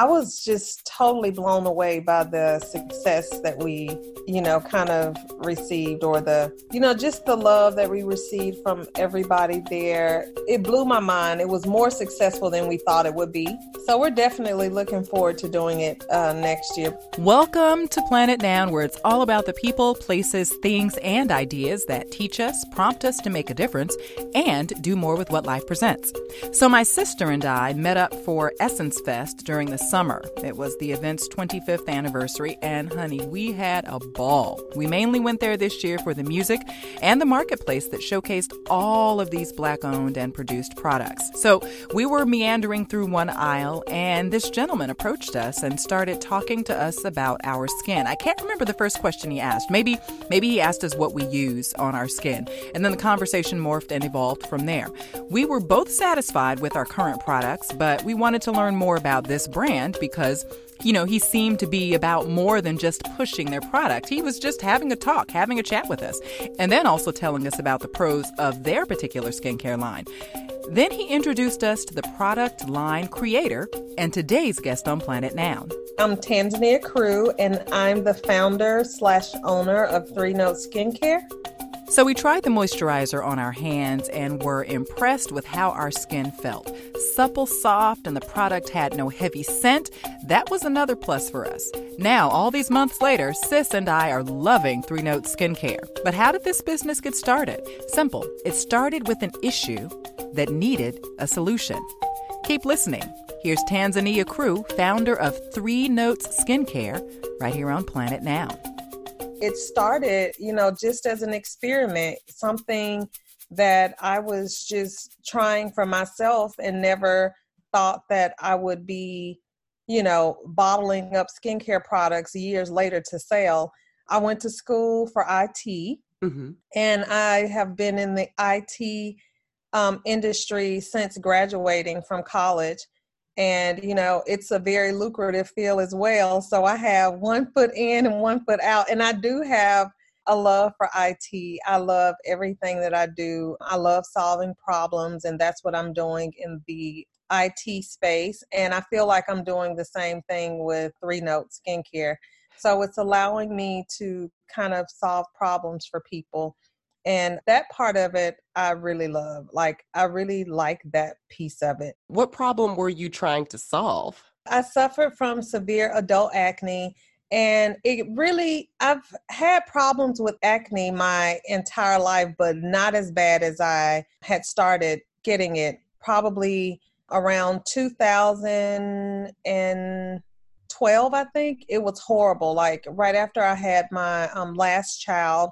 I was just totally blown away by the success that we, you know, kind of received, or the, you know, just the love that we received from everybody there. It blew my mind. It was more successful than we thought it would be. So we're definitely looking forward to doing it uh, next year. Welcome to Planet Noun, where it's all about the people, places, things, and ideas that teach us, prompt us to make a difference, and do more with what life presents. So my sister and I met up for Essence Fest during the summer. It was the event's 25th anniversary, and honey, we had a ball. We mainly went there this year for the music and the marketplace that showcased all of these black owned and produced products. So we were meandering through one aisle, and this gentleman approached us and started talking to us about our skin. I can't remember the first question he asked. Maybe, maybe he asked us what we use on our skin. And then the conversation morphed and evolved from there. We were both satisfied with our current products, but we wanted to learn more about this brand because you know, he seemed to be about more than just pushing their product. He was just having a talk, having a chat with us, and then also telling us about the pros of their particular skincare line. Then he introduced us to the product line creator and today's guest on Planet Noun. I'm Tanzania Crew, and I'm the founder slash owner of Three Note Skincare. So we tried the moisturizer on our hands and were impressed with how our skin felt. Supple, soft, and the product had no heavy scent. That was another plus for us. Now, all these months later, Sis and I are loving Three Note Skincare. But how did this business get started? Simple. It started with an issue that needed a solution. Keep listening. Here's Tanzania Crew, founder of Three Notes Skincare, right here on Planet Noun it started, you know, just as an experiment, something that I was just trying for myself and never thought that I would be, you know, bottling up skincare products years later to sell. I went to school for IT mm-hmm. and I have been in the IT um, industry since graduating from college and you know it's a very lucrative field as well so i have one foot in and one foot out and i do have a love for it i love everything that i do. I love solving problems and that's what i'm doing in the it space and i feel like i'm doing the same thing with three note skincare. So it's allowing me to kind of solve problems for people and that part of it, I really love. Like, I really like that piece of it. What problem were you trying to solve? I suffered from severe adult acne. And it really, I've had problems with acne my entire life, but not as bad as I had started getting it probably around 2012, I think. It was horrible. Like, right after I had my um, last child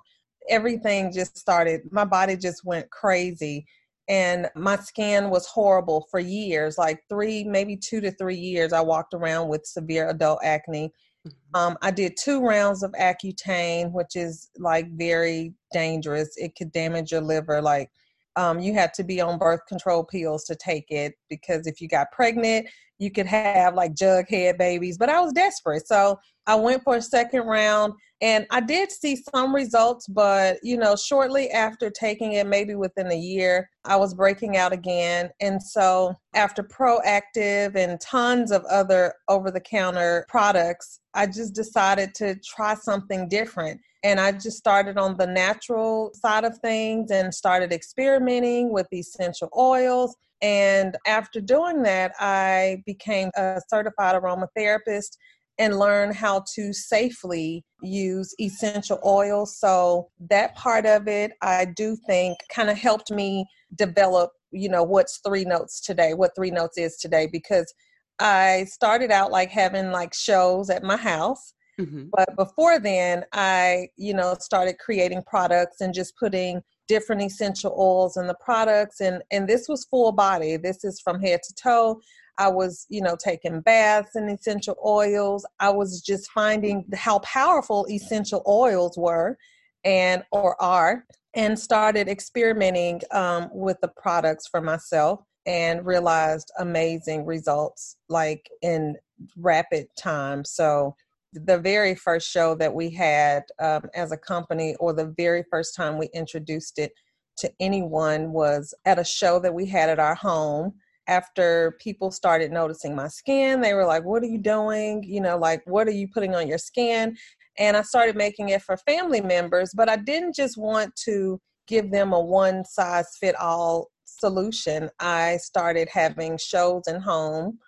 everything just started, my body just went crazy. And my skin was horrible for years like three, maybe two to three years. I walked around with severe adult acne. Mm-hmm. Um, I did two rounds of Accutane, which is like very dangerous. It could damage your liver. Like um, you had to be on birth control pills to take it because if you got pregnant, you could have like jughead babies. But I was desperate, so I went for a second round and I did see some results, but you know, shortly after taking it, maybe within a year, I was breaking out again. And so, after Proactiv and tons of other over the counter products, I just decided to try something different. And I just started on the natural side of things and started experimenting with essential oils. And after doing that, I became a certified aromatherapist and learn how to safely use essential oils. So that part of it, I do think kind of helped me develop, you know, what's three notes today, what three notes is today, because I started out like having like shows at my house. Mm-hmm. But before then, I, you know, started creating products and just putting different essential oils in the products and and this was full body. This is from head to toe. I was, you know, taking baths in essential oils. I was just finding how powerful essential oils were and or are and started experimenting um, with the products for myself and realized amazing results like in rapid time. So the very first show that we had um, as a company or the very first time we introduced it to anyone was at a show that we had at our home after people started noticing my skin, they were like, What are you doing? You know, like, what are you putting on your skin? And I started making it for family members, but I didn't just want to give them a one size fit all solution. I started having shows in home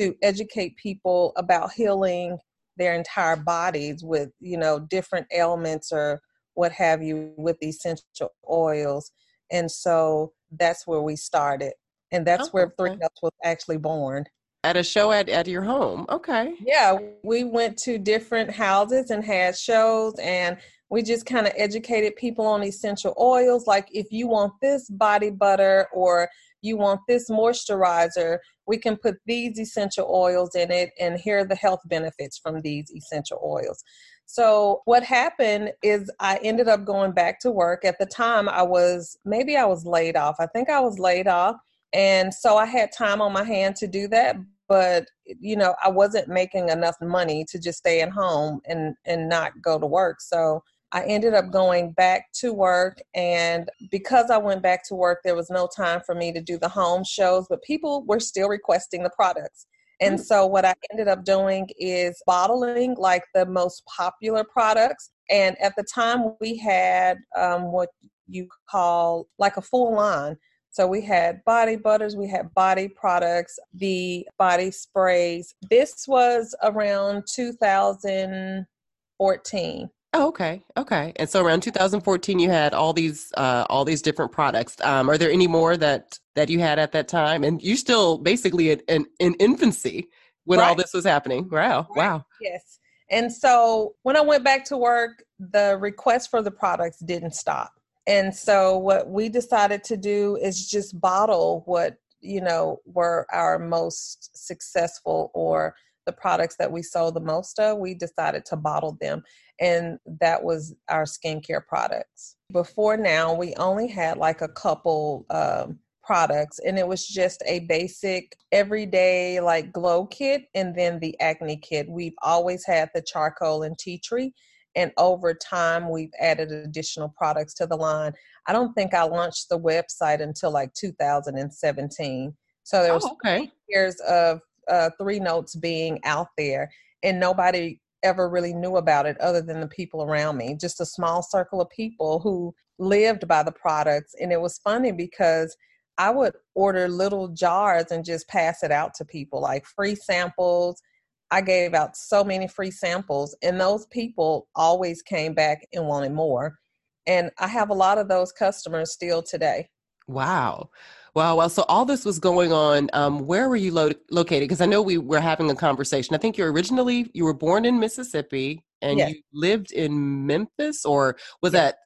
to educate people about healing their entire bodies with, you know, different ailments or what have you with essential oils. And so that's where we started. And that's oh, where Three Notes was actually born. At a show at, at your home. Okay. Yeah. We went to different houses and had shows and we just kind of educated people on essential oils. Like if you want this body butter or you want this moisturizer, we can put these essential oils in it, and here are the health benefits from these essential oils. So, what happened is I ended up going back to work. At the time, I was maybe I was laid off. I think I was laid off. And so I had time on my hand to do that. But, you know, I wasn't making enough money to just stay at home and, and not go to work. So I ended up going back to work. And because I went back to work, there was no time for me to do the home shows, but people were still requesting the products. And mm. so what I ended up doing is bottling like the most popular products. And at the time we had um, what you call like a full line. So we had body butters, we had body products, the body sprays. This was around 2014. Oh, okay, okay. And so around 2014, you had all these uh, all these different products. Um, are there any more that that you had at that time? And you still basically in in, in infancy when right. all this was happening. Wow, right. wow. Yes. And so when I went back to work, the request for the products didn't stop. And so what we decided to do is just bottle what you know were our most successful or the products that we sold the most of. We decided to bottle them and that was our skincare products. Before now, we only had like a couple um, products, and it was just a basic everyday like glow kit and then the acne kit. We've always had the charcoal and tea tree. And over time, we've added additional products to the line. I don't think I launched the website until like 2017. So there was oh, okay. years of uh, three notes being out there, and nobody ever really knew about it other than the people around me, just a small circle of people who lived by the products. And it was funny because I would order little jars and just pass it out to people, like free samples. I gave out so many free samples, and those people always came back and wanted more. And I have a lot of those customers still today. Wow. Wow. Well, so all this was going on. Um, where were you lo- located? Because I know we were having a conversation. I think you're originally you were born in Mississippi and yes. you lived in Memphis, or was yes. that?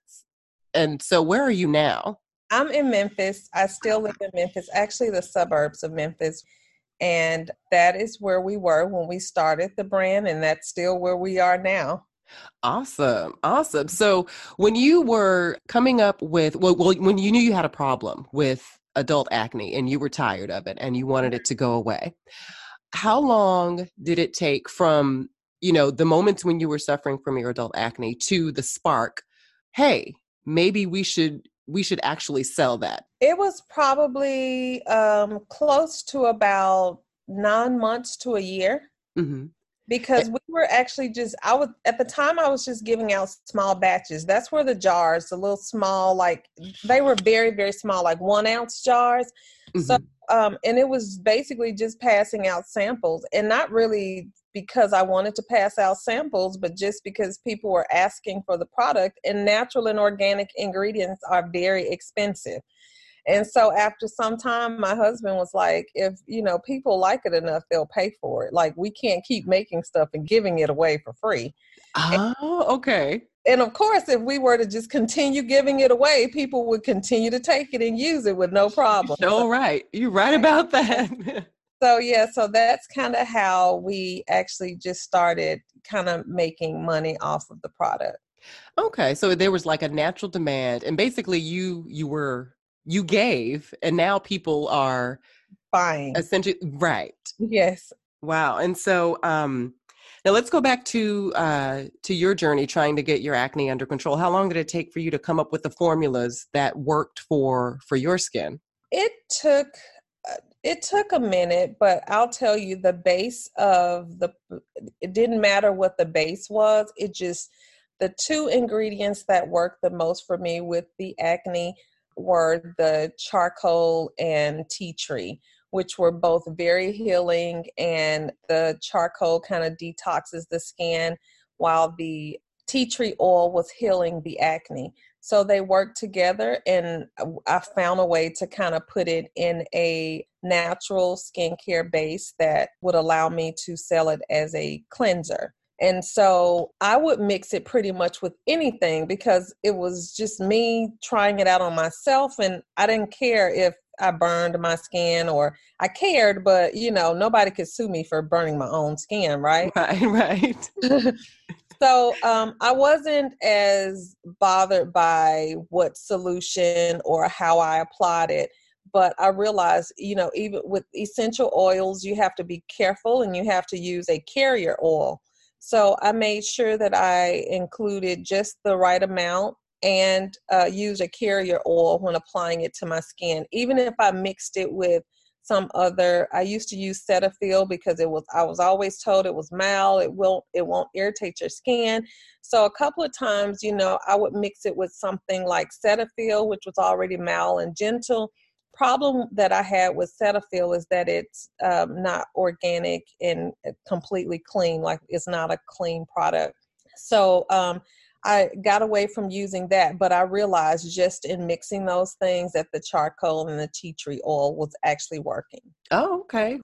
And so, where are you now? I'm in Memphis. I still live in Memphis, actually, the suburbs of Memphis. And that is where we were when we started the brand, and that's still where we are now. Awesome. Awesome. So when you were coming up with well, well when you knew you had a problem with adult acne and you were tired of it and you wanted it to go away. How long did it take from, you know, the moments when you were suffering from your adult acne to the spark, hey, maybe we should we should actually sell that? It was probably um close to about 9 months to a year. Mm-hmm because we were actually just i was at the time i was just giving out small batches. That's where the jars the little small like they were very very small like one ounce jars. Mm-hmm. so um and it was basically just passing out samples and not really because i wanted to pass out samples but just because people were asking for the product and natural and organic ingredients are very expensive and so after some time, my husband was like, if, you know, people like it enough, they'll pay for it. Like, we can't keep making stuff and giving it away for free. Oh, okay. And of course, if we were to just continue giving it away, people would continue to take it and use it with no problem. So, right. You're right about that. so, yeah, so that's kind of how we actually just started kind of making money off of the product. Okay, so there was like a natural demand, and basically, you you were you gave and now people are buying. essentially right. Yes. Wow and so um now let's go back to uh to your journey trying to get your acne under control. How long did it take for you to come up with the formulas that worked for for your skin? It took uh, It took a minute, but I'll tell you the base of the it didn't matter what the base was. It just the two ingredients that worked the most for me with the acne were the charcoal and tea tree, which were both very healing and the charcoal kind of detoxes the skin while the tea tree oil was healing the acne. So they worked together, and I found a way to kind of put it in a natural skincare base that would allow me to sell it as a cleanser. And so I would mix it pretty much with anything because it was just me trying it out on myself. And I didn't care if I burned my skin or I cared, but you know, nobody could sue me for burning my own skin, right? Right, right. so um, I wasn't as bothered by what solution or how I applied it. But I realized, you know, even with essential oils, you have to be careful and you have to use a carrier oil. So I made sure that I included just the right amount and uh, use a carrier oil when applying it to my skin. Even if I mixed it with some other i used to use cetaphil because it was i was always told it was mild it will it won't irritate your skin so a couple of times you know i would mix it with something like cetaphil which was already mild and gentle problem that i had with cetaphil is that it's um, not organic and uh, completely clean like it's not a clean product so um, I got away from using that, but I realized just in mixing those things that the charcoal and the tea tree oil was actually working. Oh, okay.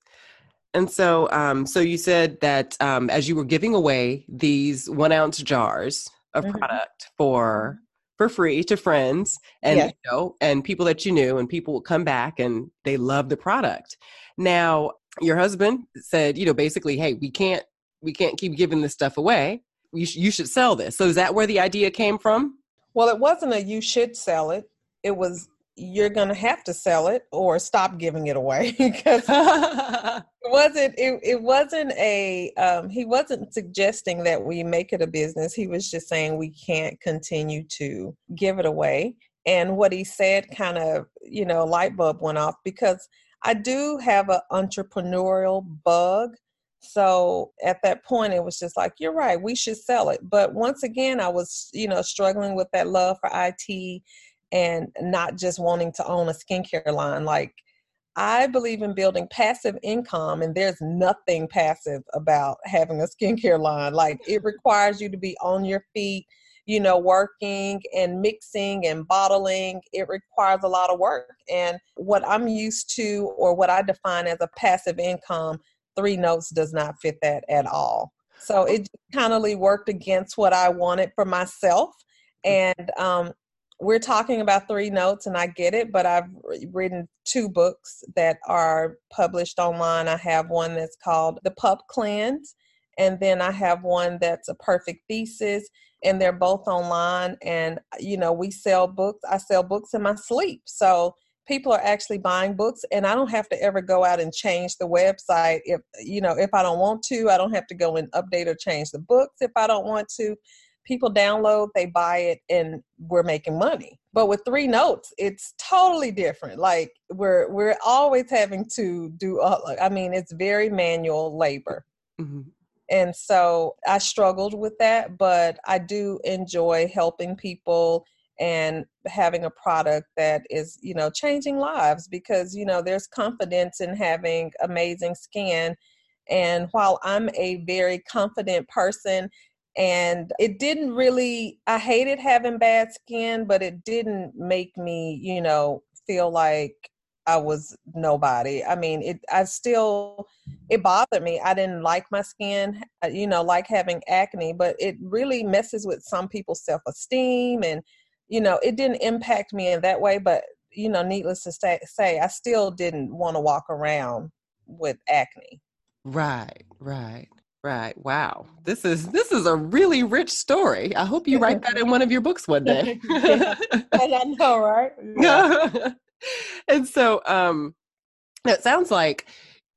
And so, um, so you said that um, as you were giving away these one ounce jars of mm-hmm. product for for free to friends and you know and people that you knew, and people will come back and they love the product. Now, your husband said, you know, basically, hey, we can't we can't keep giving this stuff away you, sh- you should sell this. So is that where the idea came from? Well, it wasn't a you should sell it. It was you're going to have to sell it or stop giving it away because it wasn't it, it wasn't a um, he wasn't suggesting that we make it a business. He was just saying we can't continue to give it away. And what he said kind of you know light bulb went off because i do have an entrepreneurial bug. So at that point, it was just like, you're right, we should sell it. But once again, I was, you know, struggling with that love for IT and not just wanting to own a skincare line. Like, I believe in building passive income, and there's nothing passive about having a skincare line. Like, it requires you to be on your feet, you know, working and mixing and bottling. It requires a lot of work. And what I'm used to, or what I define as a passive income, three notes does not fit that at all. So it kind of worked against what I wanted for myself. Mm. And um, we're talking about three notes, and I get it, but I've written two books that are published online. I have one that's called The Pup Cleanse, and then I have one that's a perfect thesis, and they're both online. And, you know, we sell books. I sell books in my sleep. So people are actually buying books and i don't have to ever go out and change the website if you know if i don't want to i don't have to go and update or change the books if i don't want to people download they buy it and we're making money. But with three notes it's totally different. Like we're we're always having to do uh, i mean it's very manual labor. Mm-hmm. and so i struggled with that but i do enjoy helping people and having a product that is you know changing lives because you know there's confidence in having amazing skin. And while i'm a very confident person and it didn't really i hated having bad skin but it didn't make me you know feel like i was nobody. I mean it i still it bothered me. I didn't like my skin uh, you know like having acne but it really messes with some people's self-esteem and you know, it didn't impact me in that way, but you know, needless to say, say I still didn't want to walk around with acne. Right, right, right. Wow, this is this is a really rich story. I hope you write that in one of your books one day. I know, right? Yeah. and so, um, it sounds like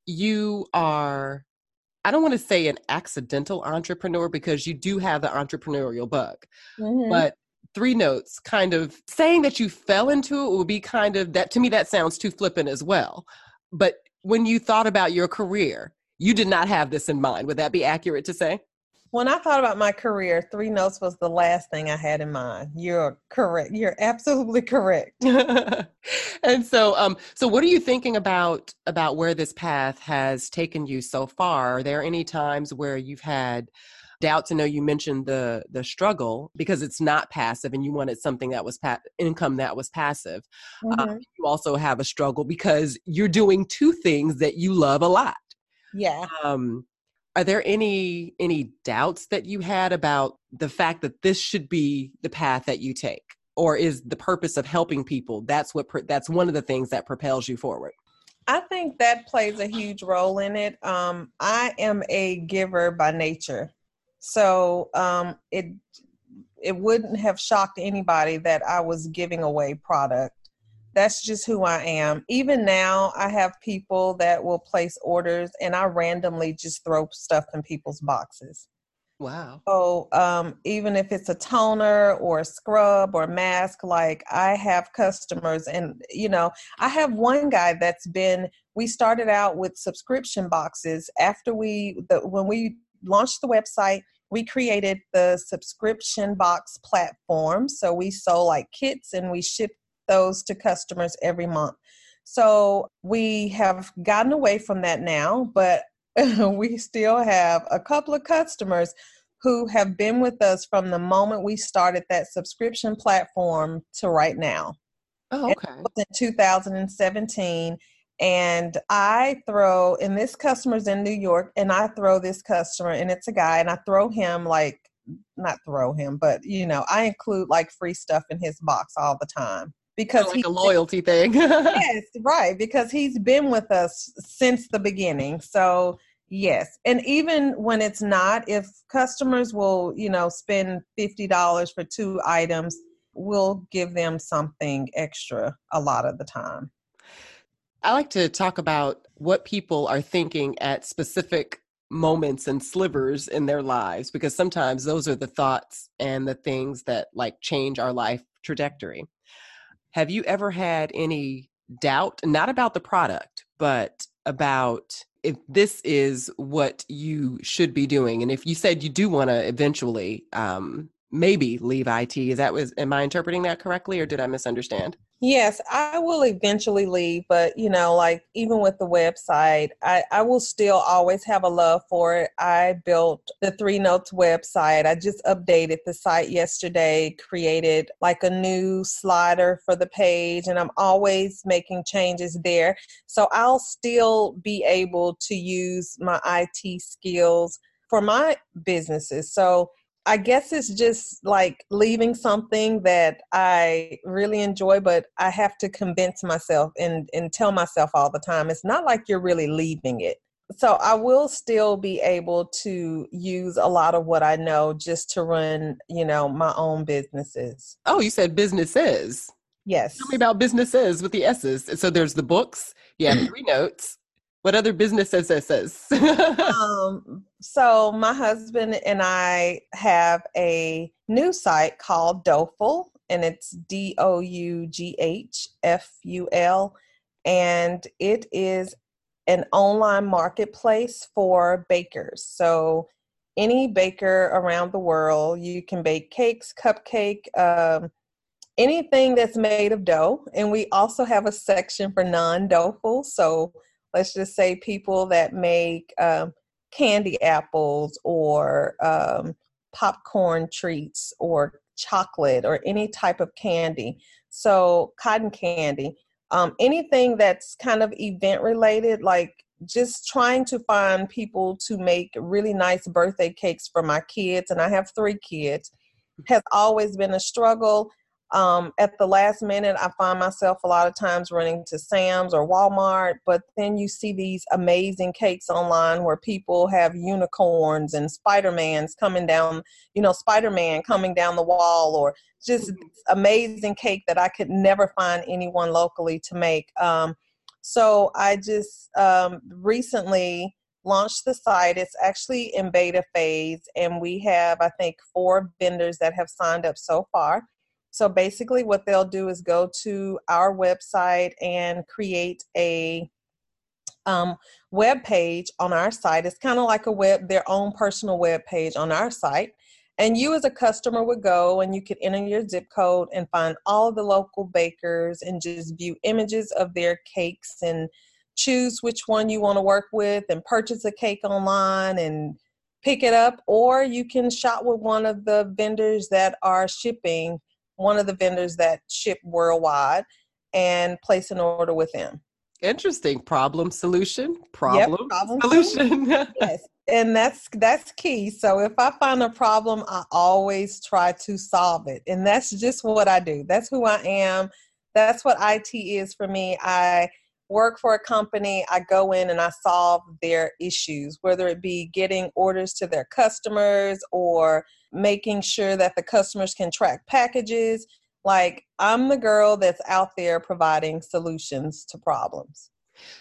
you are. I don't want to say an accidental entrepreneur because you do have the entrepreneurial bug, mm-hmm. but three notes kind of saying that you fell into it will be kind of that to me that sounds too flippant as well but when you thought about your career, you did not have this in mind. Would that be accurate to say? When I thought about my career, three notes was the last thing I had in mind. You're correct. You're absolutely correct. and so, um, so what are you thinking about about where this path has taken you so far? Are there any times where you've had doubts? I know you mentioned the the struggle because it's not passive, and you wanted something that was pa- income that was passive. Um, mm-hmm. Um, you also have a struggle because you're doing two things that you love a lot. Yeah. Um, are there any any doubts that you had about the fact that this should be the path that you take? Or is the purpose of helping people that's what that's one of the things that propels you forward? I think that plays a huge role in it. Um, i am a giver by nature. So um, it it wouldn't have shocked anybody that i was giving away product that's just who I am. Even now, I have people that will place orders and I randomly just throw stuff in people's boxes. Wow. So, um, even if it's a toner or a scrub or mask, like I have customers, and you know, I have one guy that's been, we started out with subscription boxes. After we, the, when we launched the website, we created the subscription box platform. So we sold like kits and we shipped those to customers every month. So we have gotten away from that now, but we still have a couple of customers who have been with us from the moment we started that subscription platform to right now. Oh, okay. in 2017. And I throw, and this customer's in New York, and I throw this customer, and it's a guy, and I throw him like, not throw him, but you know, I include like free stuff in his box all the time because like a loyalty thing. yes, right. Because he's been with us since the beginning. So yes, and even when it's not, if customers will, you know, spend fifty dollars for two items, we'll give them something extra a lot of the time. I like to talk about what people are thinking at specific moments and slivers in their lives because sometimes those are the thoughts and the things that like change our life trajectory. Have you ever had any doubt, not about the product, but about if this is what you should be doing? And if you said you do want to eventually um, maybe leave IT, is that was am I interpreting that correctly or did I misunderstand? Yes, I will eventually leave, but you know, like even with the website, I, I will still always have a love for it. I built the Three Notes website. I just updated the site yesterday, created like a new slider for the page, and I'm always making changes there. So I'll still be able to use my IT skills for my businesses. So I guess it's just like leaving something that I really enjoy, but I have to convince myself and, and tell myself all the time it's not like you're really leaving it. So I will still be able to use a lot of what I know just to run, you know, my own businesses. Oh, you said businesses. Yes. Tell me about businesses with the S's. So there's the books, you have three notes, what other businesses this is? um, so my husband and I have a new site called Doughful, and it's D O U G H F U L, and it is an online marketplace for bakers. So any baker around the world, you can bake cakes, cupcake, um, anything that's made of dough. And we also have a section for non-doughful. So let's just say people that make um, candy apples or um, popcorn treats or chocolate or any type of candy. So, cotton candy, um, anything that's kind of event related, like just trying to find people to make really nice birthday cakes for my kids, and I have three kids, has always been a struggle um, at the last minute, I find myself a lot of times running to Sam's or Walmart, but then you see these amazing cakes online where people have unicorns and Spider-Mans coming down, you know, Spider-Man coming down the wall or just mm-hmm. amazing cake that I could never find anyone locally to make. Um, so I just um, recently launched the site. It's actually in beta phase, and we have, I think, four vendors that have signed up so far. So basically, what they'll do is go to our website and create a um, web page on our site. It's kind of like a web, their own personal web page on our site. And you, as a customer, would go and you could enter your zip code and find all the local bakers and just view images of their cakes and choose which one you want to work with and purchase a cake online and pick it up. Or you can shop with one of the vendors that are shipping, one of the vendors that ship worldwide, and place an order with them. Interesting. Problem solution. Problem, Yep, problem solution. yes and that's that's key so if i find a problem i always try to solve it and that's just what i do that's who i am that's what it is for me i work for a company i go in and i solve their issues whether it be getting orders to their customers or making sure that the customers can track packages like i'm the girl that's out there providing solutions to problems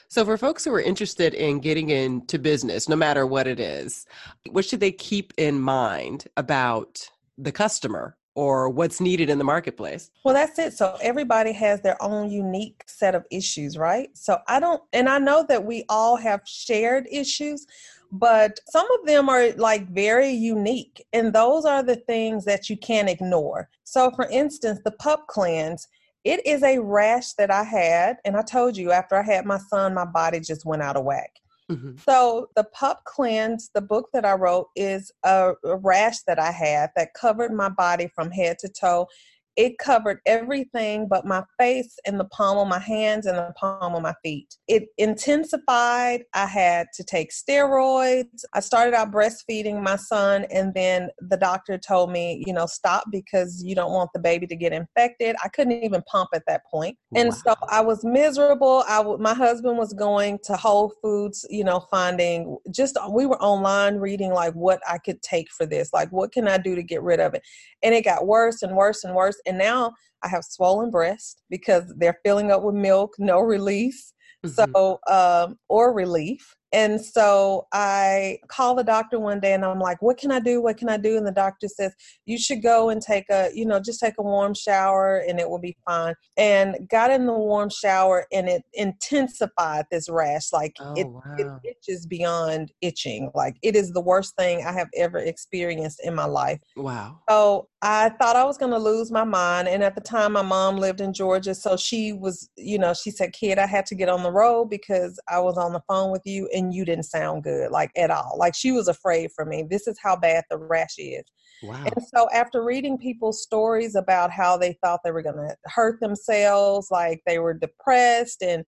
So, for folks who are interested in getting into business, no matter what it is, what should they keep in mind about the customer or what's needed in the marketplace? Well, that's it. So everybody has their own unique set of issues, right? So I don't, and I know that we all have shared issues, but some of them are like very unique. And those are the things that you can't ignore. So, for instance, the pup cleanse it is a rash that I had, and I told you after I had my son, my body just went out of whack. Mhm. So the pup cleanse, the book that I wrote, is a, a rash that I had that covered my body from head to toe. It covered everything but my face and the palm of my hands and the palm of my feet. It intensified. I had to take steroids. I started out breastfeeding my son, and then the doctor told me, you know, stop because you don't want the baby to get infected. I couldn't even pump at that point. And so I was miserable. I w- my husband was going to Whole Foods, you know, finding just we were online reading like what I could take for this, like what can I do to get rid of it. And it got worse and worse and worse. And now I have swollen breasts because they're filling up with milk, no release. Mhm. So, um, or relief. And so I call the doctor one day and I'm like, what can I do? What can I do? And the doctor says, you should go and take a, you know, just take a warm shower and it will be fine. And got in the warm shower and it intensified this rash. Like Oh, it, it itches beyond itching. Like it is the worst thing I have ever experienced in my life. Wow. So I thought I was going to lose my mind. And at the time, my mom lived in Georgia. So she was, you know, she said, Kid, I had to get on the road because I was on the phone with you and you didn't sound good, like at all. Like she was afraid for me. This is how bad the rash is. Wow. And so after reading people's stories about how they thought they were going to hurt themselves, like they were depressed and,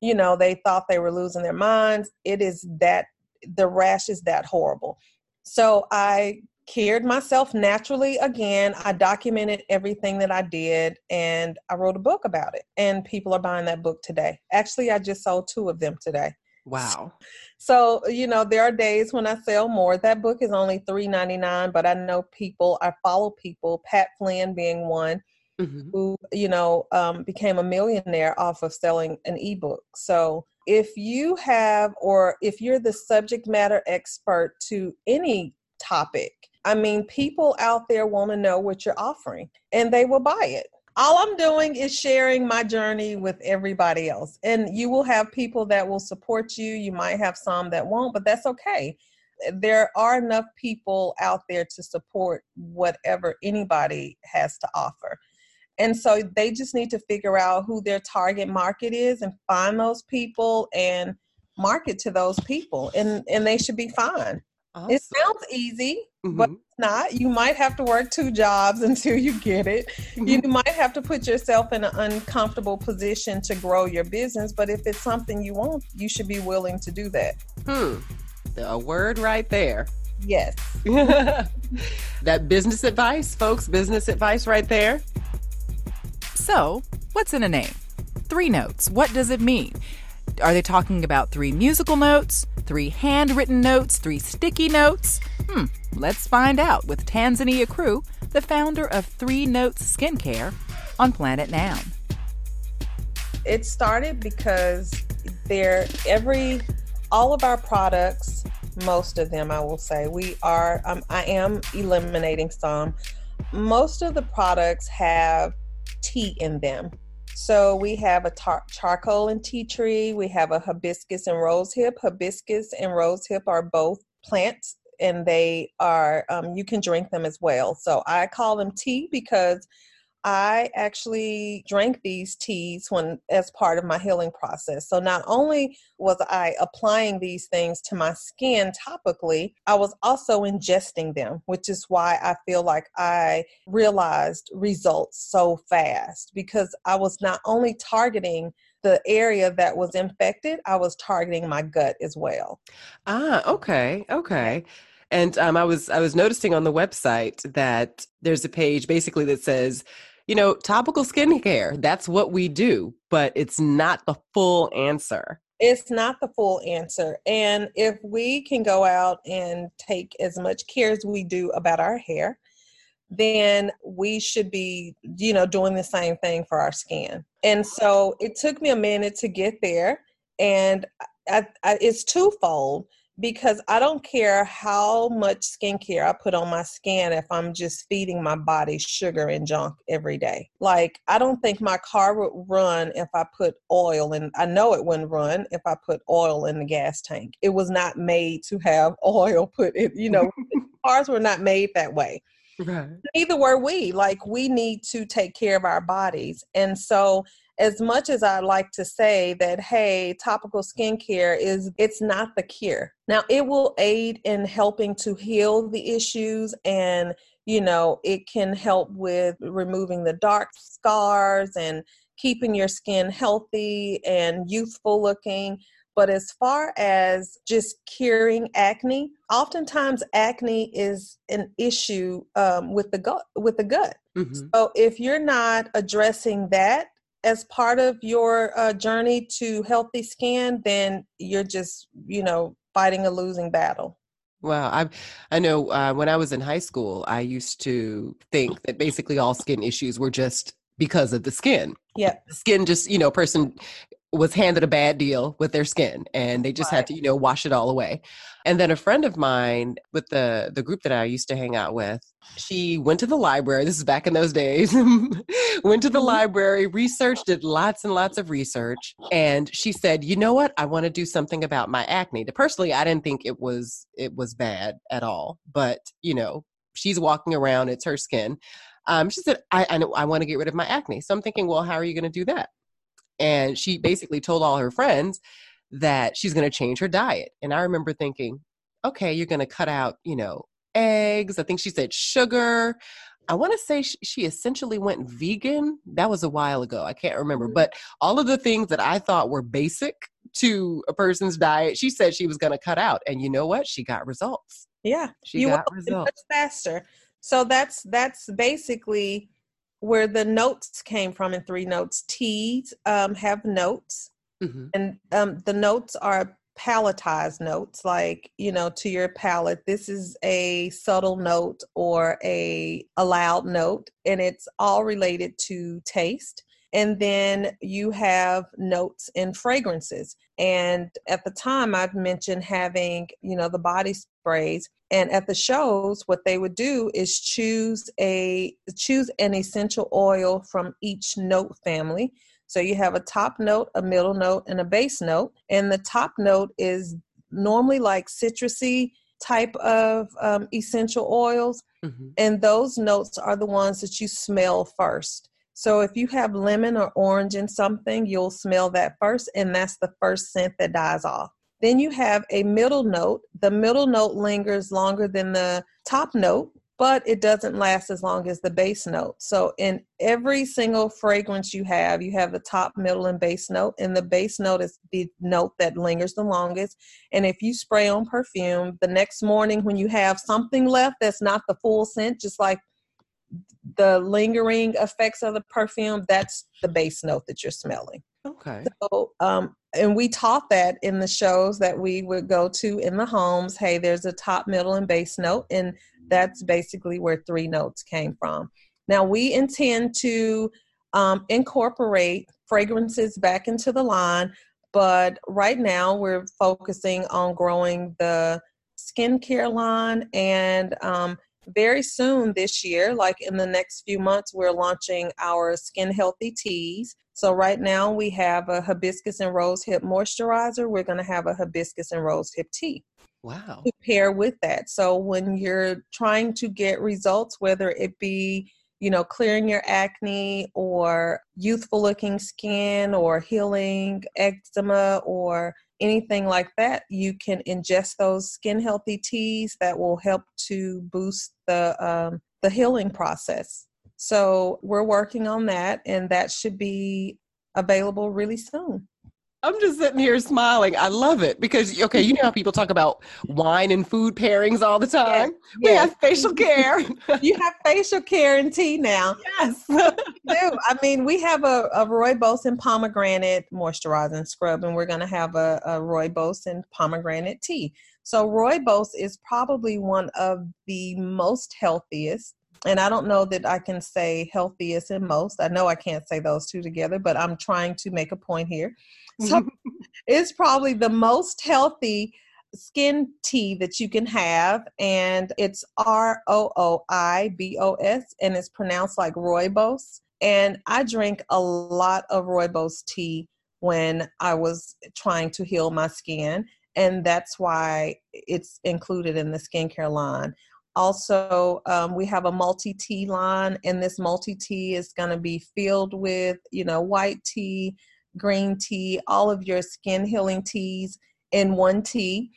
you know, they thought they were losing their minds, it is that the rash is that horrible. So I cared myself naturally again. I documented everything that I did and I wrote a book about it. And people are buying that book today. Actually, I just sold two of them today. Wow. So, you know, there are days when I sell more. That book is only $3.99, but I know people, I follow people, Pat Flynn being one, Mhm. who, you know, um, became a millionaire off of selling an ebook. So if you have, or if you're the subject matter expert to any topic, I mean, people out there want to know what you're offering and they will buy it. All I'm doing is sharing my journey with everybody else. And you will have people that will support you. You might have some that won't, but that's okay. There are enough people out there to support whatever anybody has to offer. And so they just need to figure out who their target market is and find those people and market to those people and and they should be fine. It sounds easy, but Mhm. it's not. You might have to work two jobs until you get it. You might have to put yourself in an uncomfortable position to grow your business, but if it's something you want, you should be willing to do that. Hmm. A word right there. Yes. that business advice, folks, business advice right there. So, what's in a name? Three notes. What does it mean? Are they talking about three musical notes, three handwritten notes, three sticky notes? Hmm, let's find out with Tanzania Crew, the founder of Three Notes Skincare on Planet Noun. it started because they're every all of our products most of them i will say we are um, i am eliminating some most of the products have tea in them So we have a tar- charcoal and tea tree. We have a hibiscus and rosehip. Hibiscus and rosehip are both plants and they are um, you can drink them as well so i call them tea because I actually drank these teas when as part of my healing process. So not only was I applying these things to my skin topically, I was also ingesting them, which is why I feel like I realized results so fast because I was not only targeting the area that was infected, I was targeting my gut as well. Ah, okay. Okay. And um, I was I was noticing on the website that there's a page basically that says you know, topical skincare, that's what we do, but it's not the full answer. It's not the full answer. And if we can go out and take as much care as we do about our hair, then we should be, you know, doing the same thing for our skin. And so it took me a minute to get there. And I, I, it's twofold because I don't care how much skincare I put on my skin if I'm just feeding my body sugar and junk every day. Like, I don't think my car would run if I put oil in. I know it wouldn't run if I put oil in the gas tank. It was not made to have oil put in, you know, cars were not made that way. Right. Neither were we. Like, we need to take care of our bodies. And so, as much as I like to say that, hey, topical skincare is, it's not the cure. Now, it will aid in helping to heal the issues and, you know, it can help with removing the dark scars and keeping your skin healthy and youthful looking. But as far as just curing acne, oftentimes acne is an issue um, with the gut. With the gut. Mm-hmm. So if you're not addressing that, as part of your uh, journey to healthy skin, then you're just, you know, fighting a losing battle. Wow, I I know uh, when I was in high school, I used to think that basically all skin issues were just because of the skin. Yeah, skin just you know, person was handed a bad deal with their skin and they just right. had to you know wash it all away. And then a friend of mine with the the group that i used to hang out with she went to the library this is back in those days went to the mm-hmm. library researched did lots and lots of research and she said you know what? I want to do something about my acne. Personally i didn't think it was it was bad at all but you know she's walking around it's her skin. Um, she said i i, I want to get rid of my acne. So i'm thinking well how are you going to do that and she basically told all her friends that she's going to change her diet. And I remember thinking, okay, you're going to cut out, you know, eggs. I think she said sugar. I want to say she, she, essentially went vegan. That was a while ago. I can't remember. Mm-hmm. But all of the things that I thought were basic to a person's diet, she said she was going to cut out. And you know what? She got results. Yeah, she you got results much faster. So that's that's basically where the notes came from in three notes. Teas um, have notes, mm-hmm. and um, the notes are palatized notes, like you know, to your palate. This is a subtle note or a, a loud note, and it's all related to taste. And then you have notes and fragrances. And at the time, I've mentioned having, you know, the body sprays and at the shows what they would do is choose a choose an essential oil from each note family. So you have a top note a middle note and a base note. And the top note is normally like citrusy type of um, essential oils. Mm-hmm. and those notes are the ones that you smell first. So if you have lemon or orange in something you'll smell that first and that's the first scent that dies off then you have a middle note. The middle note lingers longer than the top note, but it doesn't last as long as the base note. So in every single fragrance you have, you have the top, middle, and base note. And the base note is the note that lingers the longest. And if you spray on perfume, the next morning when you have something left that's not the full scent, just like the lingering effects of the perfume, that's the base note that you're smelling. Okay. So, um, and we taught that in the shows that we would go to in the homes. Hey, there's a top, middle, and base note, and that's basically where three notes came from. Now we intend to um, incorporate fragrances back into the line, but right now we're focusing on growing the skincare line and um, very soon this year, like in the next few months, we're launching our skin healthy teas. So, right now we have a hibiscus and rose hip moisturizer. We're going to have a hibiscus and rose hip tea. Wow. To pair with that. So, when you're trying to get results, whether it be you know, clearing your acne or youthful looking skin or healing eczema or anything like that, you can ingest those skin healthy teas that will help to boost the um, the healing process. So we're working on that, and that should be available really soon. I'm just sitting here smiling. I love it because okay, you know how people talk about wine and food pairings all the time. Yes, we yes. have facial care. you have facial care and tea now. Yes, do. I mean, we have a, a rooibos and pomegranate moisturizing scrub, and we're going to have a, a rooibos and pomegranate tea. So rooibos is probably one of the most healthiest and I don't know that I can say healthiest and most. I know I can't say those two together, but I'm trying to make a point here. So it's probably the most healthy skin tea that you can have, and it's R O O I B O S, and it's pronounced like rooibos. And I drink a lot of rooibos tea when I was trying to heal my skin, and that's why it's included in the skincare line. Also, um, we have a multi tea line, and this multi tea is going to be filled with, you know, white tea, green tea, all of your skin healing teas in one tea.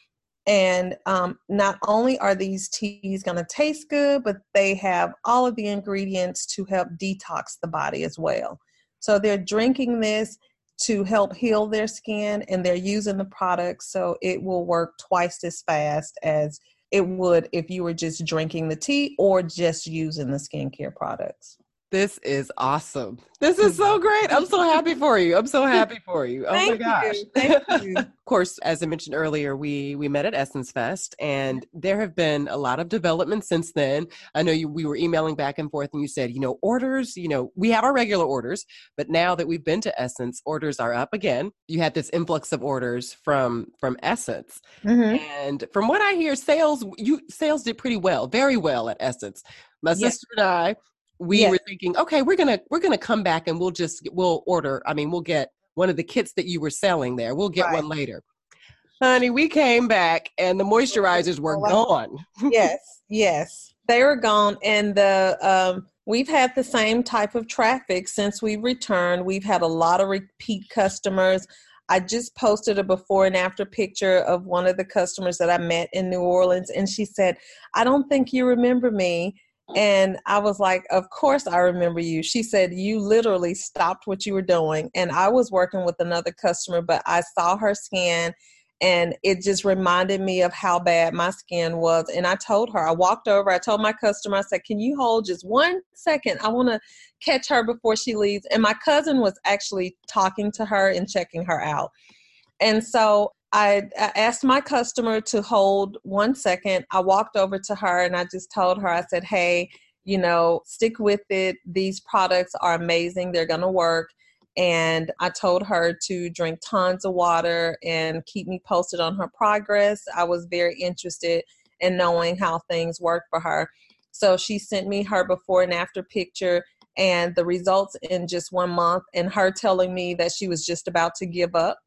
And um, not only are these teas going to taste good, but they have all of the ingredients to help detox the body as well. So they're drinking this to help heal their skin and they're using the product so it will work twice as fast as it would if you were just drinking the tea or just using the skincare products. This is awesome. This is so great. I'm so happy for you. I'm so happy for you. Oh Thank my gosh. You. Thank you. of course, as I mentioned earlier, we we met at Essence Fest and there have been a lot of development since then. I know you we were emailing back and forth and you said, you know, orders, you know, we have our regular orders, but now that we've been to Essence, orders are up again. You had this influx of orders from from Essence. Mm-hmm. And from what I hear, sales you sales did pretty well, very well at Essence. My yes. sister and I we yes. were thinking, okay, we're gonna we're gonna come back and we'll just we'll order. I mean, we'll get one of the kits that you were selling there. We'll get right. one later. Honey, we came back and the moisturizers were gone. yes, yes, they were gone, and the um, we've had the same type of traffic since we returned. We've had a lot of repeat customers. I just posted a before and after picture of one of the customers that I met in New Orleans, and she said, "I don't think you remember me." And I was like, Of course, I remember you. She said, You literally stopped what you were doing. And I was working with another customer, but I saw her skin and it just reminded me of how bad my skin was. And I told her, I walked over, I told my customer, I said, Can you hold just one second? I want to catch her before she leaves. And my cousin was actually talking to her and checking her out. And so I, asked my customer to hold one second. I walked over to her and I just told her, I said, hey, you know, stick with it. These products are amazing, they're going to work. And I told her to drink tons of water and keep me posted on her progress. I was very interested in knowing how things work for her. So she sent me her before and after picture and the results in just one month, and her telling me that she was just about to give up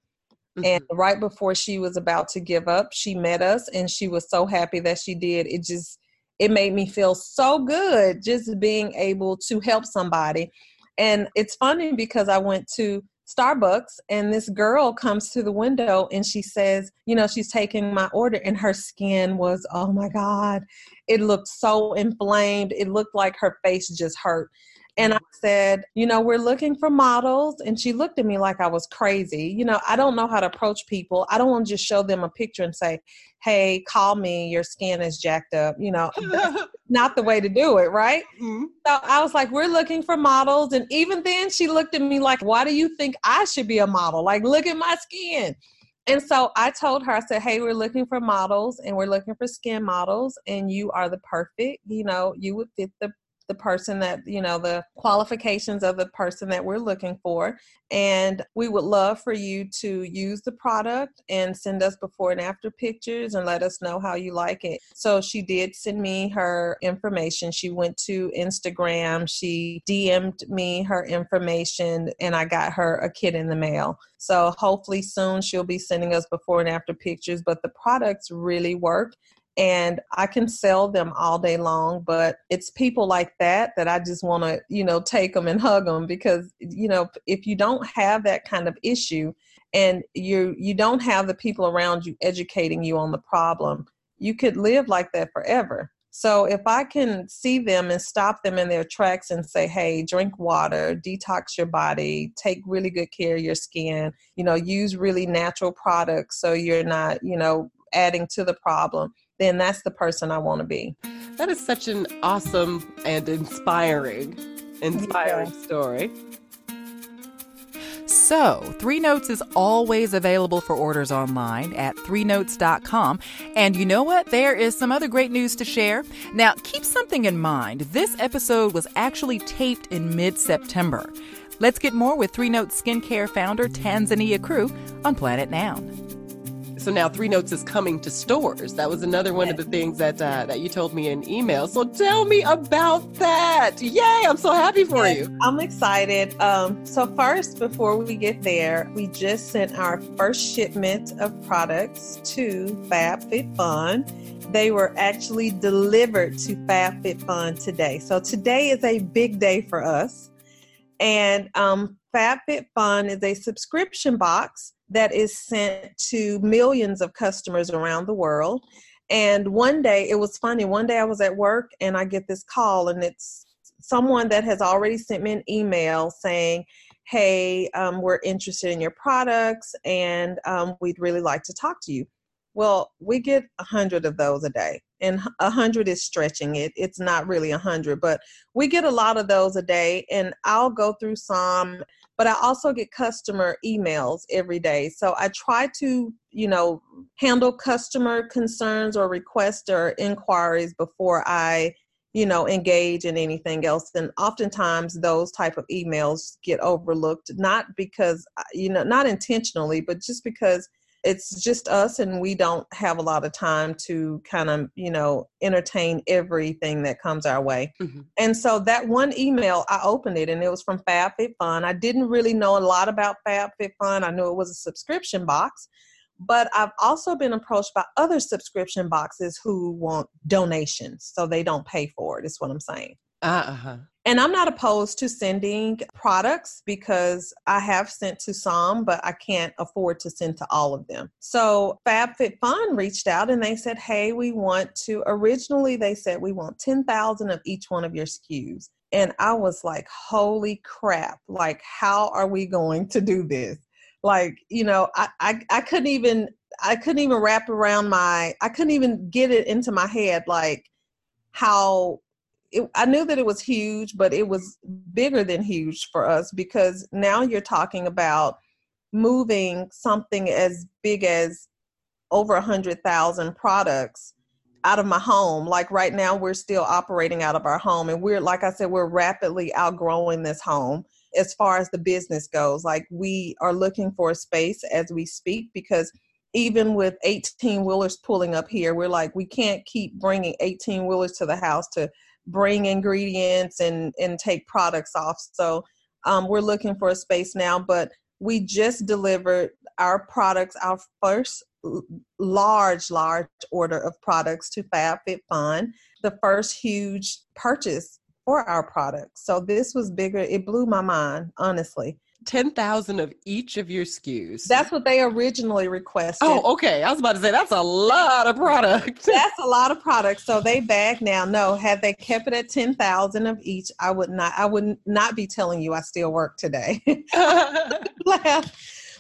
Mm-hmm. And right before she was about to give up, she met us and she was so happy that she did. It just it made me feel so good just being able to help somebody. And it's funny because I went to Starbucks and this girl comes to the window and she says, you know, she's taking my order and her skin was, oh my God, it looked so inflamed. It looked like her face just hurt. And I said, you know, we're looking for models. And she looked at me like I was crazy. You know, I don't know how to approach people. I don't want to just show them a picture and say, hey, call me, your skin is jacked up. You know, not the way to do it, right? Mm-hmm. So I was like, we're looking for models. And even then, she looked at me like, why do you think I should be a model? Like, look at my skin. And so I told her, I said, hey, we're looking for models and we're looking for skin models, and you are the perfect, you know, you would fit the the person that, you know, the qualifications of the person that we're looking for. And we would love for you to use the product and send us before and after pictures and let us know how you like it. So she did send me her information. She went to Instagram, she DM'd me her information, and I got her a kit in the mail. So hopefully soon she'll be sending us before and after pictures. But the products really work and I can sell them all day long, but it's people like that that I just want to, you know, take them and hug them because, you know, if you don't have that kind of issue and you you don't have the people around you educating you on the problem, you could live like that forever. So if I can see them and stop them in their tracks and say, "Hey, drink water, detox your body, take really good care of your skin, you know, use really natural products so you're not, you know, adding to the problem." Then that's the person I want to be. That is such an awesome and inspiring, inspiring yeah. story. So, Three Notes is always available for orders online at threenotes.com. And you know what? There is some other great news to share. Now, keep something in mind. This episode was actually taped in mid September. Let's get more with Three Notes skincare founder Tanzania Crew on Planet Noun so now Three Notes is coming to stores. That was another one of the things that uh, that you told me in email. So tell me about that. Yay! I'm so happy for yes, you. I'm excited. Um, so first, before we get there, we just sent our first shipment of products to FabFitFun. They were actually delivered to FabFitFun today. So today is a big day for us. And um, FabFitFun is a subscription box that is sent to millions of customers around the world. And one day, it was funny, one day I was at work and I get this call, and it's someone that has already sent me an email saying, Hey, um, we're interested in your products and um, we'd really like to talk to you. Well, we get a hundred of those a day, and a hundred is stretching it. It's not really a hundred, but we get a lot of those a day, and I'll go through some but I also get customer emails every day. So I try to, you know, handle customer concerns or requests or inquiries before I, you know, engage in anything else. And oftentimes those type of emails get overlooked, not because, uh, you know, not intentionally, but just because it's just us and we don't have a lot of time to kind of you know entertain everything that comes our way. Mm-hmm. and so that one email i opened it and it was from fabfitfun. I didn't really know a lot about fabfitfun. I knew it was a subscription box but i've also been approached by other subscription boxes who want donations so they don't pay for it is what i'm saying uh-huh. And I'm not opposed to sending products because I have sent to some, but I can't afford to send to all of them. So FabFitFun reached out and they said, Hey, we want to, originally they said, we want 10,000 of each one of your SKUs. And I was like, Holy crap. Like, how are we going to do this? Like, you know, I, I, I couldn't even, I couldn't even wrap around my, I couldn't even get it into my head, like, how it, I knew that it was huge, but it was bigger than huge for us because now you're talking about moving something as big as over a hundred thousand products out of my home. Like right now, we're still operating out of our home, and we're like I said, we're rapidly outgrowing this home as far as the business goes. Like we are looking for a space as we speak because even with 18 wheelers pulling up here, we're like we can't keep bringing 18 wheelers to the house to bring ingredients and and take products off. So um, we're looking for a space now but we just delivered our products our first large large order of products to fabfitfun the first huge purchase for our products. So this was bigger it blew my mind honestly 10,000 of each of your SKUs. That's what they originally requested. Oh, okay. I was about to say that's a lot of product. that's a lot of product. So they bag now. No, had they kept it at 10,000 of each, I would not I would not be telling you I still work today.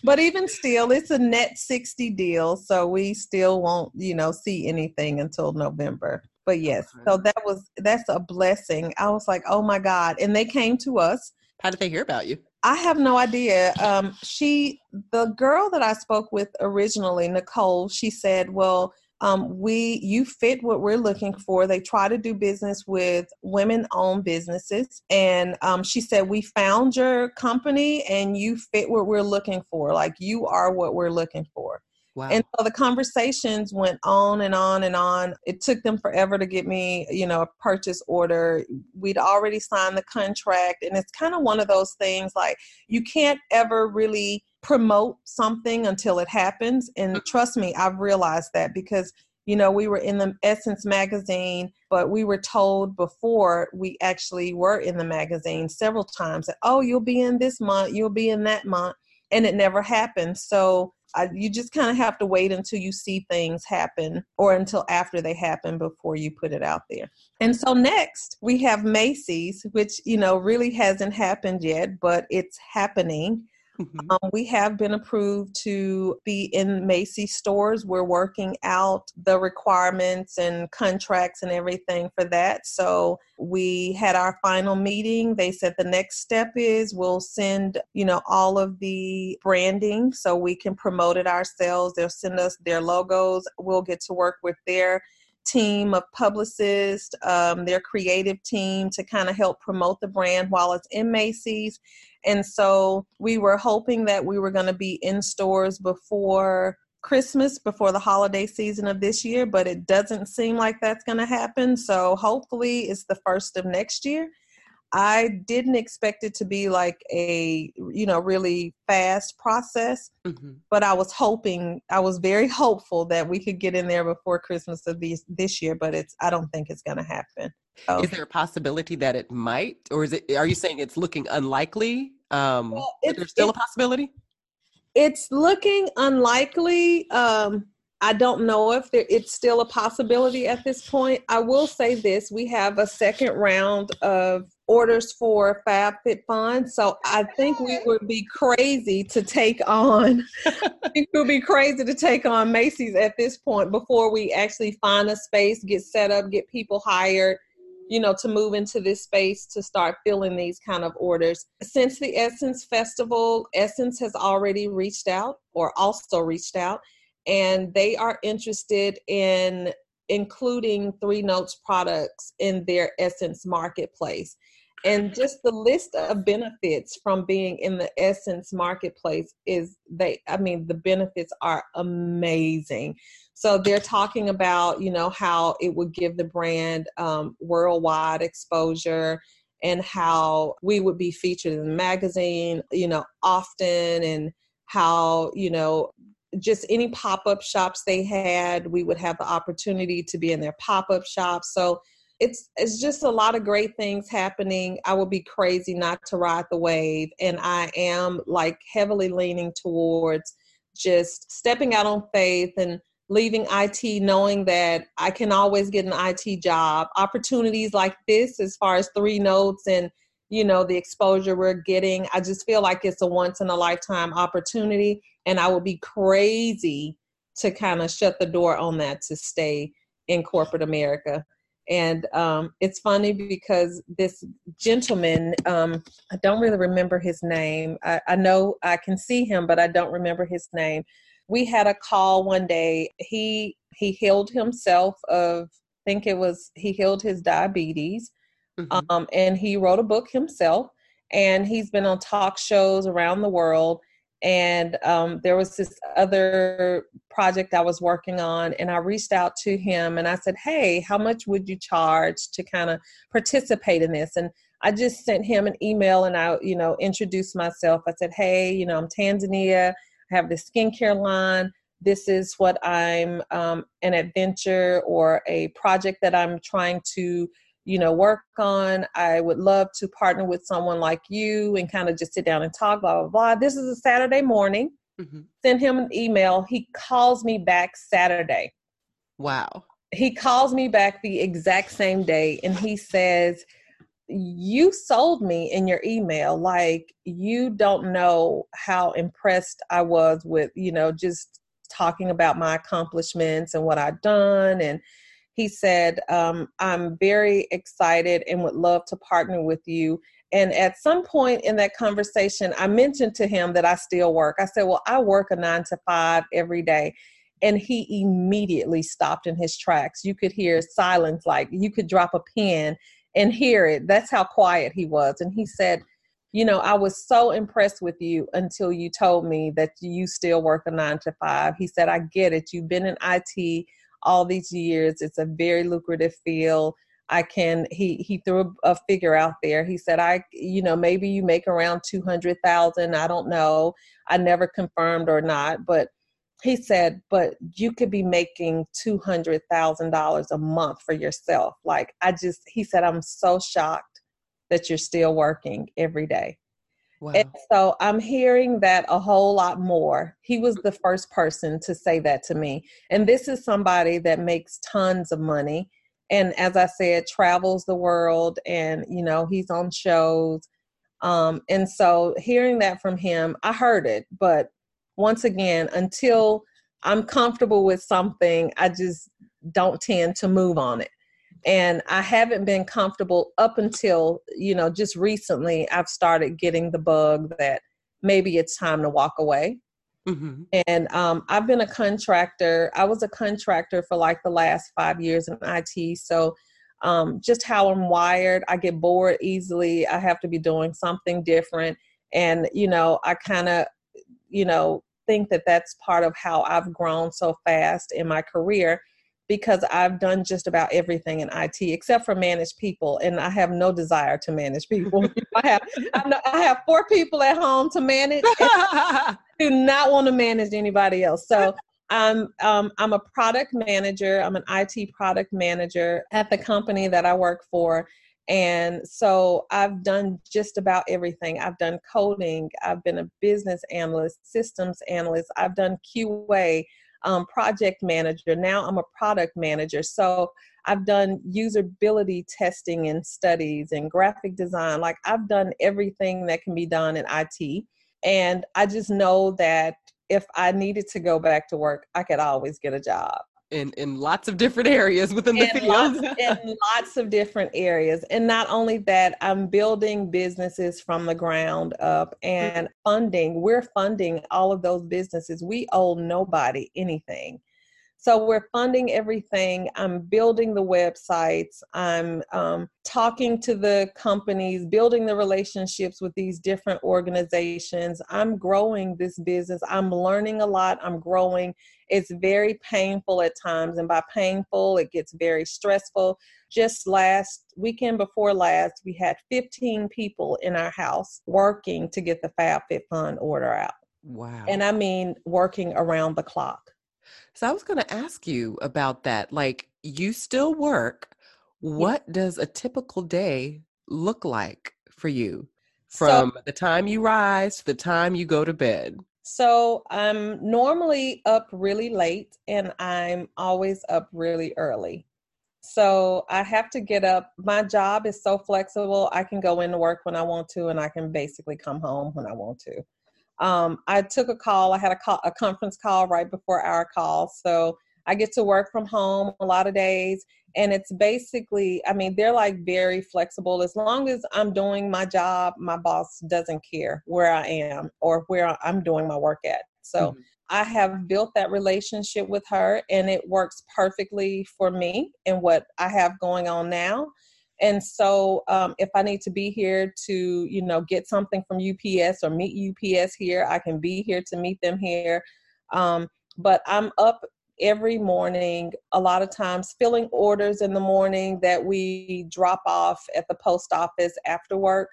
but even still, it's a net 60 deal, so we still won't, you know, see anything until November. But yes, so that was that's a blessing. I was like, "Oh my god." And they came to us. How did they hear about you? I have no idea. Um, she, the girl that I spoke with originally, Nicole, she said, "Well, um, we you fit what we're looking for. They try to do business with women owned businesses and um, she said we found your company and you fit what we're looking for. Like you are what we're looking for Wow. And so the conversations went on and on and on. It took them forever to get me, you know, a purchase order. We'd already signed the contract. And it's kind of one of those things like you can't ever really promote something until it happens. And mm. trust me, I've realized that because you know we were in the essence magazine but we were told before we actually were in the magazine several times that oh you'll be in this month you'll be in that month and it never happened so I, you just kind of have to wait until you see things happen or until after they happen before you put it out there. And so next we have Macy's, which, you know, really hasn't happened yet, but it's happening. Mm-hmm. Um, we have been approved to be in Macy's stores. We're working out the requirements and contracts and everything for that. So we had our final meeting. They said the next step is we'll send, you know, all of the branding so we can promote it ourselves. They'll send us their logos. We'll get to work with their team of publicists, um, their creative team to kind of help promote the brand while it's in Macy's. And so we were hoping that we were going to be in stores before Christmas, before the holiday season of this year, but it doesn't seem like that's going to happen. So hopefully it's the first of next year. I didn't expect it to be like a, you know, really fast process, mm-hmm. but I was hoping, I was very hopeful that we could get in there before Christmas of these this year, but it's, I don't think it's going to happen. Is there a possibility that it might, or is it? Are you saying it's looking unlikely? Um, well, there's still a possibility. It's looking unlikely. Um, I don't know if there, it's still a possibility at this point. I will say this: we have a second round of orders for FabFitFun, so I think we would be crazy to take on. I think we would be crazy to take on Macy's at this point before we actually find a space, get set up, get people hired you know, to move into this space to start filling these kind of orders. Since the Essence Festival, Essence has already reached out or also reached out, and they are interested in including Three Notes products in their Essence marketplace. And just the list of benefits from being in the Essence marketplace is they, I mean, the benefits are amazing. So they're talking about, you know, how it would give the brand um, worldwide exposure and how we would be featured in the magazine, you know, often and how, you know, just any pop-up shops they had, we would have the opportunity to be in their pop-up shops. So it's it's just a lot of great things happening. I would be crazy not to ride the wave. And I am like heavily leaning towards just stepping out on faith and leaving IT knowing that I can always get an IT job. Opportunities like this, as far as three notes and you know the exposure we're getting, I just feel like it's a once in a lifetime opportunity, and I would be crazy to kind of shut the door on that to stay in corporate America. And um, it's funny because this gentleman, um, I don't really remember his name. I, I know I can see him, but I don't remember his name we had a call one day. He he healed himself of I think it was he healed his diabetes. Mm-hmm. Um, and he wrote a book himself and he's been on talk shows around the world and um, there was this other project i was working on and i reached out to him and i said hey how much would you charge to kind of participate in this? And i just sent him an email and i you know introduced myself. I said hey you know i'm tanzania. I have the skincare line. This is what I'm um, an adventure or a project that I'm trying to, you know, work on. I would love to partner with someone like you and kind of just sit down and talk, blah, blah, blah. This is a Saturday morning. Mm-hmm. Send him an email. He calls me back Saturday. Wow. He calls me back the exact same day and he says, you sold me in your email like you don't know how impressed i was with you know just talking about my accomplishments and what i've done and he said um, i'm very excited and would love to partner with you and at some point in that conversation i mentioned to him that i still work i said well i work a nine to five every day and he immediately stopped in his tracks. You could hear silence, like you could drop a pin and hear it. That's how quiet he was. And he said, You know, I was so impressed with you until you told me that you still work a nine to five. He said, I get it. You've been in IT all these years, it's a very lucrative field. I can he he threw a, figure out there. He said I you know maybe you make around 200,000, I don't know. I never confirmed or not, but he said, but you could be making $200,000 a month for yourself. Like, I just, he said, I'm so shocked that you're still working every day. Wow. And so I'm hearing that a whole lot more. He was the first person to say that to me. And this is somebody that makes tons of money. And as I said, travels the world and, you know, he's on shows. Um, and so hearing that from him, I heard it, but once again, until I'm comfortable with something, I just don't tend to move on it. And I haven't been comfortable up until, you know, just recently I've started getting the bug that maybe it's time to walk away. Mm-hmm. And um, I've been a contractor. I was a contractor for like the last five years in IT. So um, just how I'm wired, I get bored easily. I have to be doing something different. And, you know, I kind of, you know, think that that's part of how I've grown so fast in my career because I've done just about everything in IT except for manage people, and I have no desire to manage people. I have I have four people at home to manage. do not want to manage anybody else. So I'm um, I'm a product manager. I'm an IT product manager at the company that I work for, and so I've done just about everything. I've done coding, I've been a business analyst, systems analyst, I've done QA, um, project manager. Now I'm a product manager. So I've done usability testing and studies and graphic design. Like I've done everything that can be done in IT. And I just know that if I needed to go back to work, I could always get a job in in lots of different areas within the in field. lots, in lots of different areas. And not only that i'm building businesses from the ground up mm-hmm. and funding we're funding all of those businesses. We owe nobody anything so we're funding everything. I'm building the websites. I'm um, talking to the companies, building the relationships with these different organizations. I'm growing this business. I'm learning a lot. I'm growing. It's very painful at times. And by painful, it gets very stressful. Just last weekend before last, we had 15 people in our house working to get the FabFitFun order out. Wow. And I mean, working around the clock. So I was going to ask you about that. Like, you still work. What yeah. does a typical day look like for you from so, the time you rise to the time you go to bed? So I'm normally up really late and I'm always up really early. So I have to get up. My job is so flexible. I can go into work when I want to and I can basically come home when I want to. Um, I took a call. I had a, call, a conference call right before our call. So I get to work from home a lot of days. And it's basically, I mean, they're like very flexible. As long as I'm doing my job, my boss doesn't care where I am or where I'm doing my work at. So mm-hmm. I have built that relationship with her and it works perfectly for me and what I have going on now and so um, if i need to be here to you know get something from ups or meet ups here i can be here to meet them here. Um, but i'm up every morning a lot of times filling orders in the morning that we drop off at the post office after work.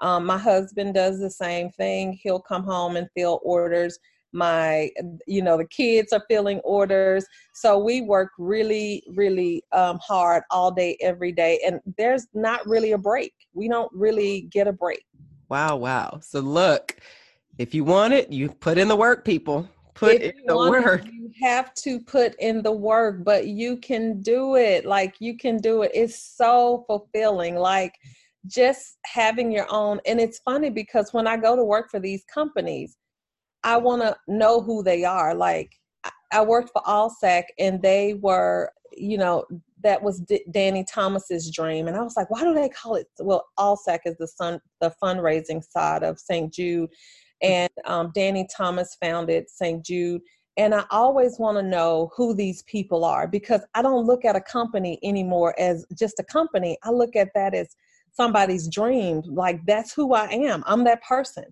Um, my husband does the same thing. He'll come home and fill orders my you know the kids are filling orders. So we work really really um, hard all day every day and there's not really a break. We don't really get a break. Wow wow. So look if you want it you put in the work people. Put if in the work it, you have to put in the work but you can do it. Like you can do it. It's so fulfilling. Like just having your own and it's funny because when i go to work for these companies I want to know who they are. Like I worked for ALSAC and they were, you know, that was D- Danny Thomas's dream. And I was like, why do they call it? Well, ALSAC is the sun, the fundraising side of St. Jude. And um, Danny Thomas founded St. Jude. And I always want to know who these people are because I don't look at a company anymore as just a company. I look at that as somebody's dream. Like that's who I am. I'm that person.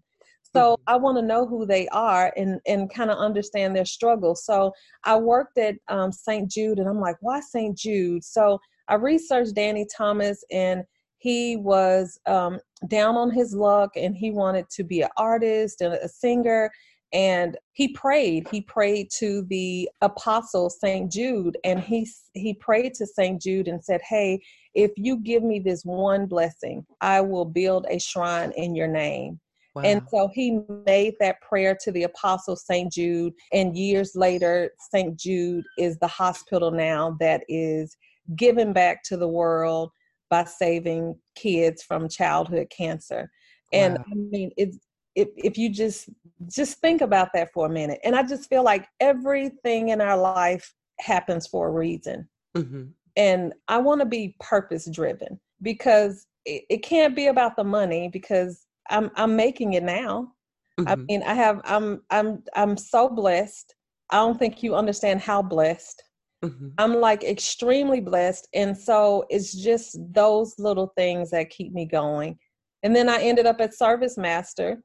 So mm-hmm. I want to know who they are and and kind of understand their struggle. So I worked at um, St. Jude, and I'm like, why St. Jude? So I researched Danny Thomas, and he was um, down on his luck, and he wanted to be an artist and a singer. And he prayed. He prayed to the apostle St. Jude, and he he prayed to St. Jude and said, "Hey, if you give me this one blessing, I will build a shrine in your name." Wow. And so he made that prayer to the apostle St. Jude. And years later, St. Jude is the hospital now that is giving back to the world by saving kids from childhood cancer. Wow. And I mean, it's if, if you just just think about that for a minute and i just feel like everything in our life happens for a reason mm-hmm. and i want to be purpose driven because it, it, can't be about the money because I'm I'm making it now. Mm-hmm. I mean, I have I'm I'm I'm so blessed. I don't think you understand how blessed. Mm-hmm. I'm like extremely blessed. And so it's just those little things that keep me going. And then I ended up at ServiceMaster,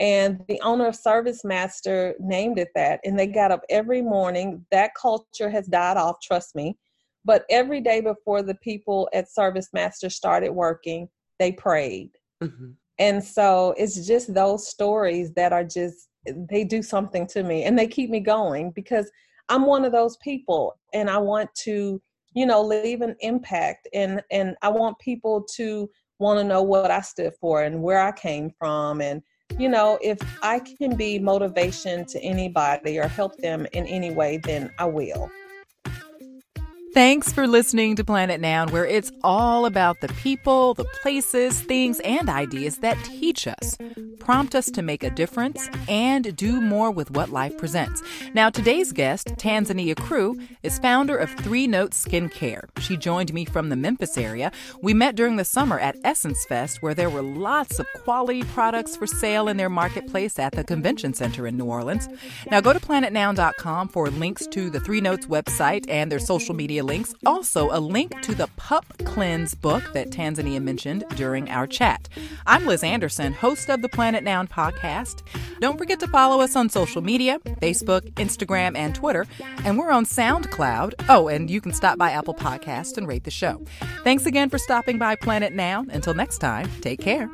and the owner of ServiceMaster named it that. And they got up every morning. That culture has died off, trust me. But every day before the people at ServiceMaster started working, they prayed. Mm-hmm and so it's just those stories that are just they do something to me and they keep me going because i'm one of those people and i want to you know leave an impact and and i want people to want to know what i stood for and where i came from and you know if i can be motivation to anybody or help them in any way then i will Thanks for listening to Planet Noun, where it's all about the people, the places, things, and ideas that teach us, prompt us to make a difference, and do more with what life presents. Now, today's guest, Tanzania Crew, is founder of Three Notes Skincare. She joined me from the Memphis area. We met during the summer at Essence Fest, where there were lots of quality products for sale in their marketplace at the Convention Center in New Orleans. Now, go to planetnoun.com for links to the Three Notes website and their social media links. Also, a link to the Pup Cleanse book that Tanzania mentioned during our chat. I'm Liz Anderson, host of the Planet Noun podcast. Don't forget to follow us on social media Facebook, Instagram, and Twitter. And we're on SoundCloud. Oh, and you can stop by Apple Podcast and rate the show. Thanks again for stopping by Planet Noun. Until next time, take care.